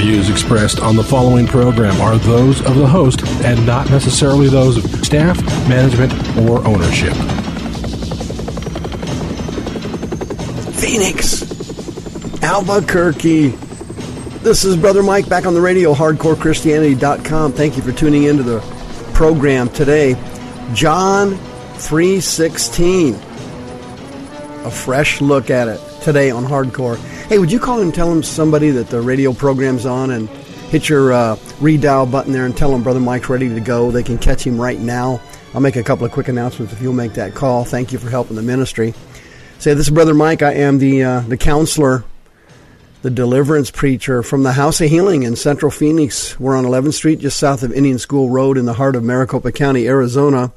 Views expressed on the following program are those of the host and not necessarily those of staff, management, or ownership. Phoenix, Albuquerque. This is Brother Mike back on the radio, hardcorechristianity.com. Thank you for tuning into the program today. John 316. A fresh look at it today on Hardcore. Hey, would you call and tell them somebody that the radio program's on and hit your uh, redial button there and tell them Brother Mike's ready to go? They can catch him right now. I'll make a couple of quick announcements if you'll make that call. Thank you for helping the ministry. Say, this is Brother Mike. I am the uh, the counselor, the deliverance preacher from the House of Healing in Central Phoenix. We're on 11th Street, just south of Indian School Road in the heart of Maricopa County, Arizona.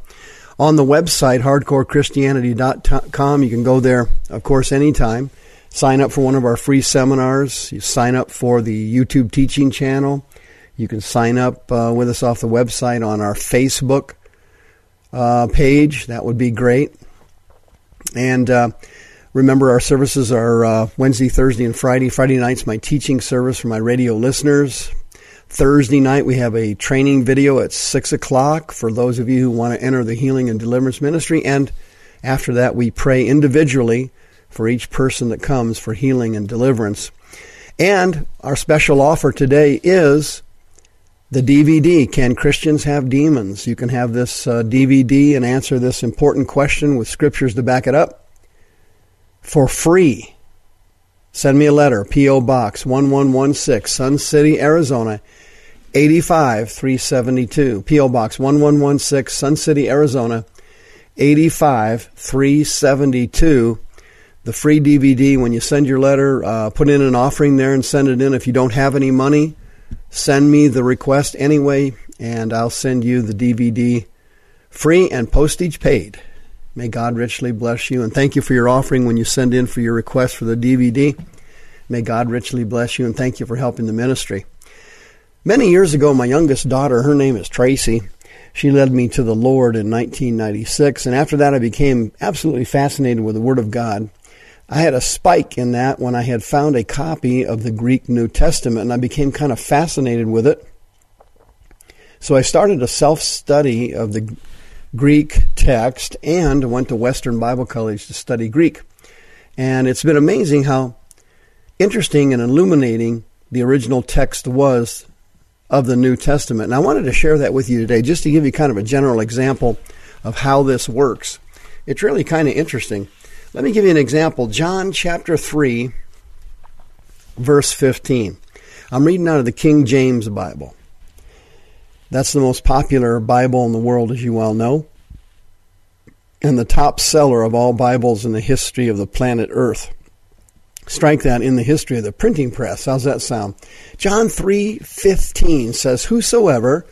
On the website, hardcorechristianity.com, you can go there, of course, anytime. Sign up for one of our free seminars. You sign up for the YouTube teaching channel. You can sign up uh, with us off the website on our Facebook uh, page. That would be great. And uh, remember, our services are uh, Wednesday, Thursday, and Friday. Friday night's my teaching service for my radio listeners. Thursday night, we have a training video at 6 o'clock for those of you who want to enter the healing and deliverance ministry. And after that, we pray individually for each person that comes for healing and deliverance. And our special offer today is the DVD Can Christians Have Demons? You can have this uh, DVD and answer this important question with scriptures to back it up for free. Send me a letter, P.O. Box 1116, Sun City, Arizona 85372. P.O. Box 1116, Sun City, Arizona 85372 the free DVD when you send your letter. Uh, put in an offering there and send it in. If you don't have any money, send me the request anyway, and I'll send you the DVD free and postage paid. May God richly bless you, and thank you for your offering when you send in for your request for the DVD. May God richly bless you, and thank you for helping the ministry. Many years ago, my youngest daughter, her name is Tracy, she led me to the Lord in 1996, and after that, I became absolutely fascinated with the Word of God. I had a spike in that when I had found a copy of the Greek New Testament, and I became kind of fascinated with it. So I started a self study of the Greek text and went to Western Bible College to study Greek. And it's been amazing how interesting and illuminating the original text was of the New Testament. And I wanted to share that with you today just to give you kind of a general example of how this works. It's really kind of interesting. Let me give you an example. John chapter 3, verse 15. I'm reading out of the King James Bible. That's the most popular Bible in the world, as you well know, and the top seller of all Bibles in the history of the planet Earth. Strike that in the history of the printing press. How's that sound? John 3:15 says, "Whosoever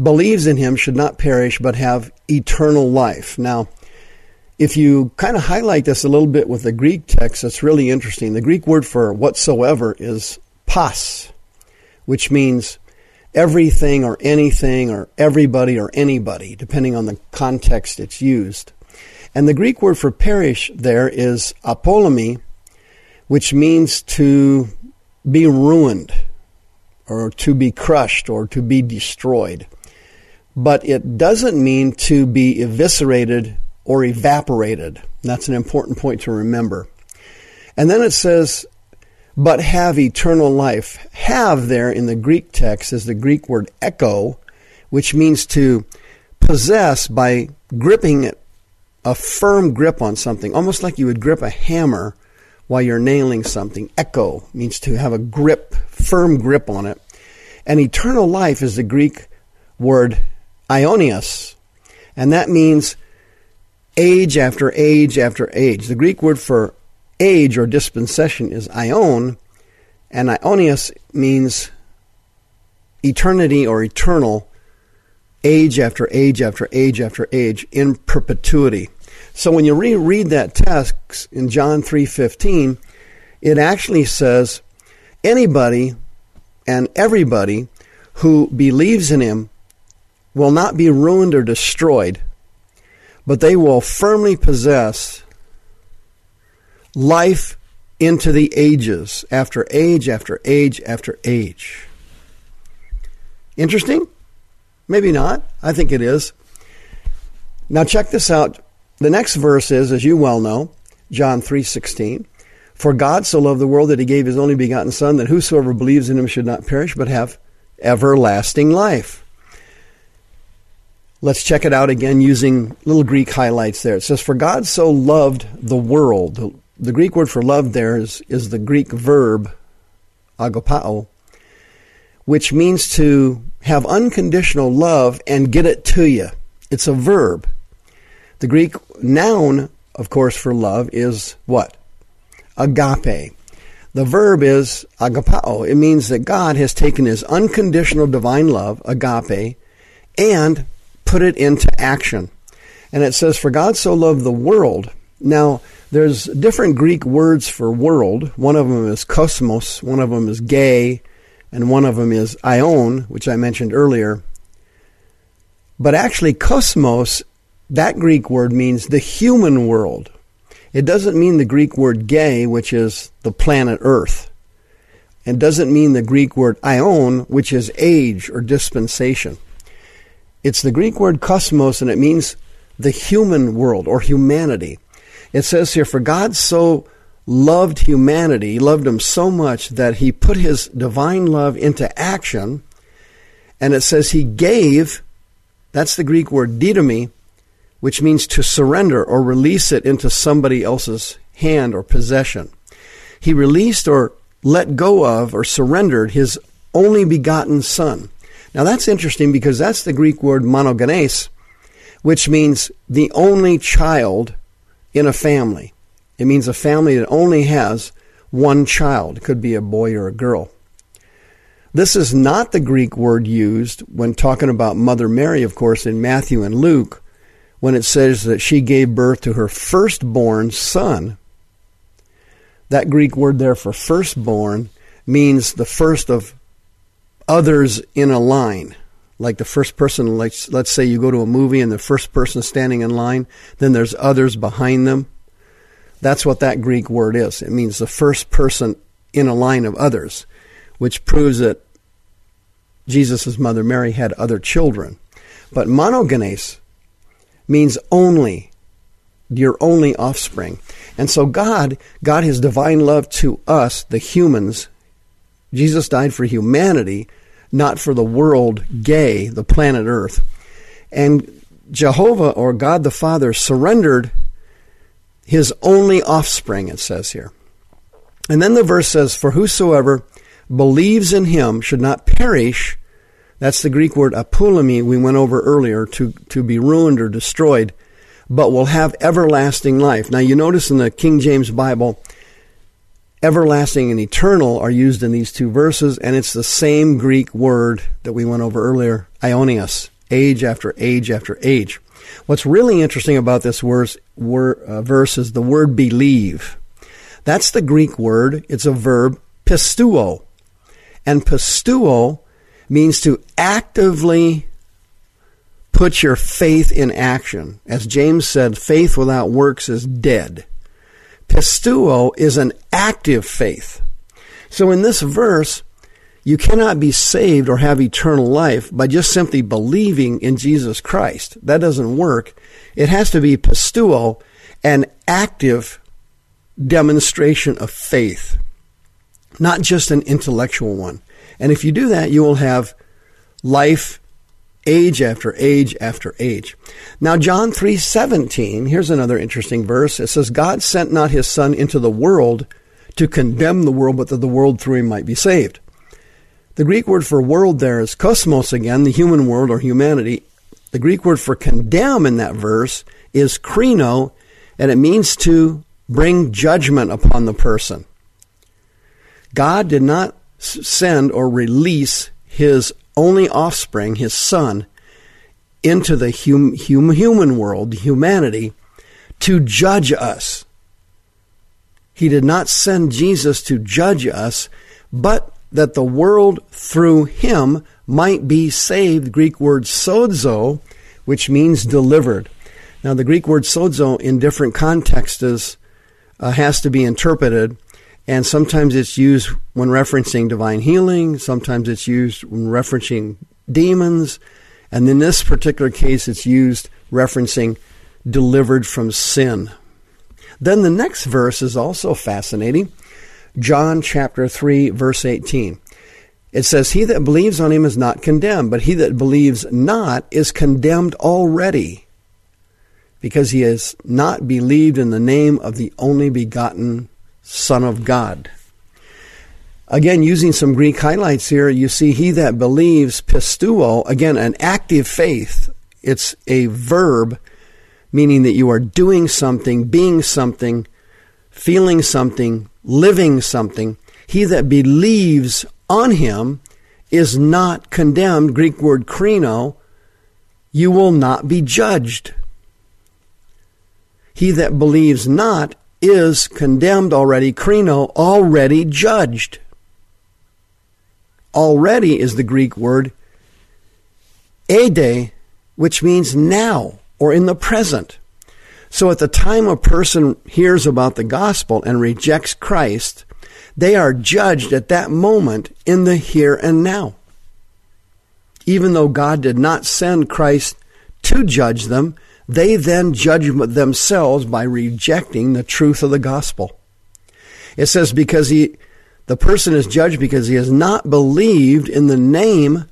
believes in him should not perish but have eternal life." Now, if you kind of highlight this a little bit with the Greek text, it's really interesting. The Greek word for whatsoever is pas, which means everything or anything or everybody or anybody, depending on the context it's used. And the Greek word for perish there is apolumi, which means to be ruined or to be crushed or to be destroyed. But it doesn't mean to be eviscerated or evaporated. That's an important point to remember. And then it says, but have eternal life. Have there in the Greek text is the Greek word echo, which means to possess by gripping it, a firm grip on something, almost like you would grip a hammer while you're nailing something. Echo means to have a grip, firm grip on it. And eternal life is the Greek word aionios, and that means age after age after age. The Greek word for age or dispensation is aion, and aionios means eternity or eternal, age after age after age after age in perpetuity. So when you reread that text in John 3:15, it actually says anybody and everybody who believes in him will not be ruined or destroyed, but they will firmly possess life into the ages, after age after age after age. Interesting? Maybe not. I think it is. Now check this out. The next verse is, as you well know, John 3:16. For God so loved the world that he gave his only begotten son that whosoever believes in him should not perish but have everlasting life. Let's check it out again using little Greek highlights there. It says, For God so loved the world. The Greek word for love there is, is the Greek verb agapao, which means to have unconditional love and get it to you. It's a verb. The Greek noun, of course, for love is what? Agape. The verb is agapao. It means that God has taken his unconditional divine love, agape, and put it into action. And it says, For God so loved the world. Now, there's different Greek words for world. One of them is kosmos, one of them is gay, and one of them is aion, which I mentioned earlier. But actually, kosmos, that Greek word means the human world. It doesn't mean the Greek word gay, which is the planet Earth. It doesn't mean the Greek word aion, which is age or dispensation. It's the Greek word kosmos, and it means the human world or humanity. It says here, For God so loved humanity, he loved them so much that he put his divine love into action. And it says he gave, that's the Greek word didomi, which means to surrender or release it into somebody else's hand or possession. He released or let go of or surrendered his only begotten son. Now that's interesting because that's the Greek word monogenes, which means the only child in a family. It means a family that only has one child. It could be a boy or a girl. This is not the Greek word used when talking about Mother Mary, of course, in Matthew and Luke, when it says that she gave birth to her firstborn son. That Greek word there for firstborn means the first of others in a line. Like the first person, like let's say you go to a movie and the first person standing in line, then there's others behind them. That's what that Greek word is. It means the first person in a line of others, which proves that Jesus' mother Mary had other children. But monogenes means only, your only offspring. And so God got his divine love to us, the humans. Jesus died for humanity not for the world gay, the planet Earth. And Jehovah or God the Father surrendered his only offspring, it says here. And then the verse says, For whosoever believes in him should not perish. That's the Greek word apolumi we went over earlier, to, to be ruined or destroyed, but will have everlasting life. Now you notice in the King James Bible, everlasting and eternal are used in these two verses, and it's the same Greek word that we went over earlier, aionios, age after age after age. What's really interesting about this verse, uh, verse is the word believe. That's the Greek word. It's a verb, pisteuo. And pisteuo means to actively put your faith in action. As James said, faith without works is dead. Pisteuo is an active faith. So in this verse, you cannot be saved or have eternal life by just simply believing in Jesus Christ. That doesn't work. It has to be pisteuo, an active demonstration of faith, not just an intellectual one. And if you do that, you will have life age after age after age. Now John 3:17, here's another interesting verse. It says God sent not his son into the world to condemn the world but that the world through him might be saved. The Greek word for world there is kosmos again, the human world or humanity. The Greek word for condemn in that verse is krino and it means to bring judgment upon the person. God did not send or release his only offspring, his son, into the hum, hum, human world, humanity, to judge us. He did not send Jesus to judge us, but that the world through him might be saved. Greek word sozo, which means delivered. Now, the Greek word sozo in different contexts uh, has to be interpreted, and sometimes it's used when referencing divine healing, sometimes it's used when referencing demons, and in this particular case, it's used referencing delivered from sin. Then the next verse is also fascinating. John chapter 3, verse 18. It says, He that believes on him is not condemned, but he that believes not is condemned already, because he has not believed in the name of the only begotten Son of God. Again, using some Greek highlights here, you see, he that believes, pisteuo, again, an active faith. It's a verb meaning that you are doing something, being something, feeling something, living something. He that believes on him is not condemned. Greek word krino. You will not be judged. He that believes not is condemned already. Krino, already judged. Already is the Greek word ede, which means now or in the present. So at the time a person hears about the gospel and rejects Christ, they are judged at that moment in the here and now. Even though God did not send Christ to judge them, they then judge themselves by rejecting the truth of the gospel. It says because he the person is judged because he has not believed in the name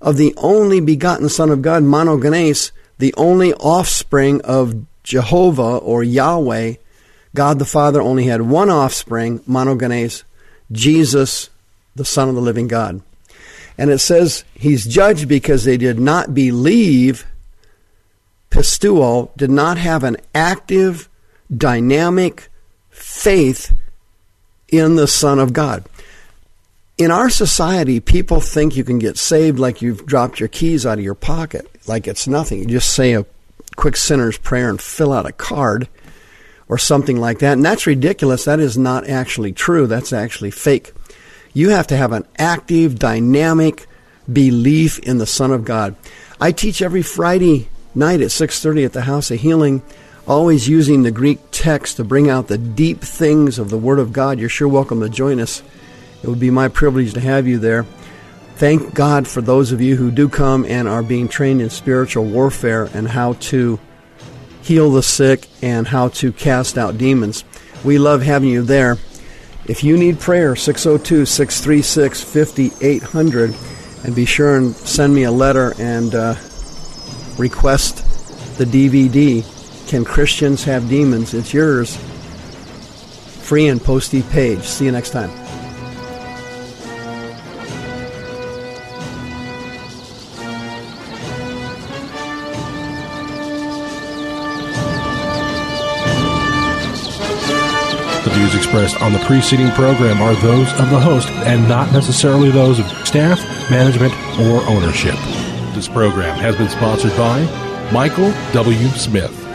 of the only begotten Son of God, monogenes, the only offspring of Jehovah or Yahweh, God the Father only had one offspring, monogenes, Jesus, the Son of the living God. And it says he's judged because they did not believe, pisteuo, did not have an active, dynamic faith in the Son of God. In our society, people think you can get saved like you've dropped your keys out of your pocket like it's nothing. You just say a quick sinner's prayer and fill out a card or something like that. And that's ridiculous. That is not actually true. That's actually fake. You have to have an active, dynamic belief in the Son of God. I teach every Friday night at 6:30 at the House of Healing, always using the Greek text to bring out the deep things of the Word of God. You're sure welcome to join us. It would be my privilege to have you there. Thank God for those of you who do come and are being trained in spiritual warfare and how to heal the sick and how to cast out demons. We love having you there. If you need prayer, 602 636 5800, and be sure and send me a letter and uh, request the DVD. Can Christians have demons? It's yours. Free and posty page. See you next time. The views expressed on the preceding program are those of the host and not necessarily those of staff, management, or ownership. This program has been sponsored by Michael W. Smith.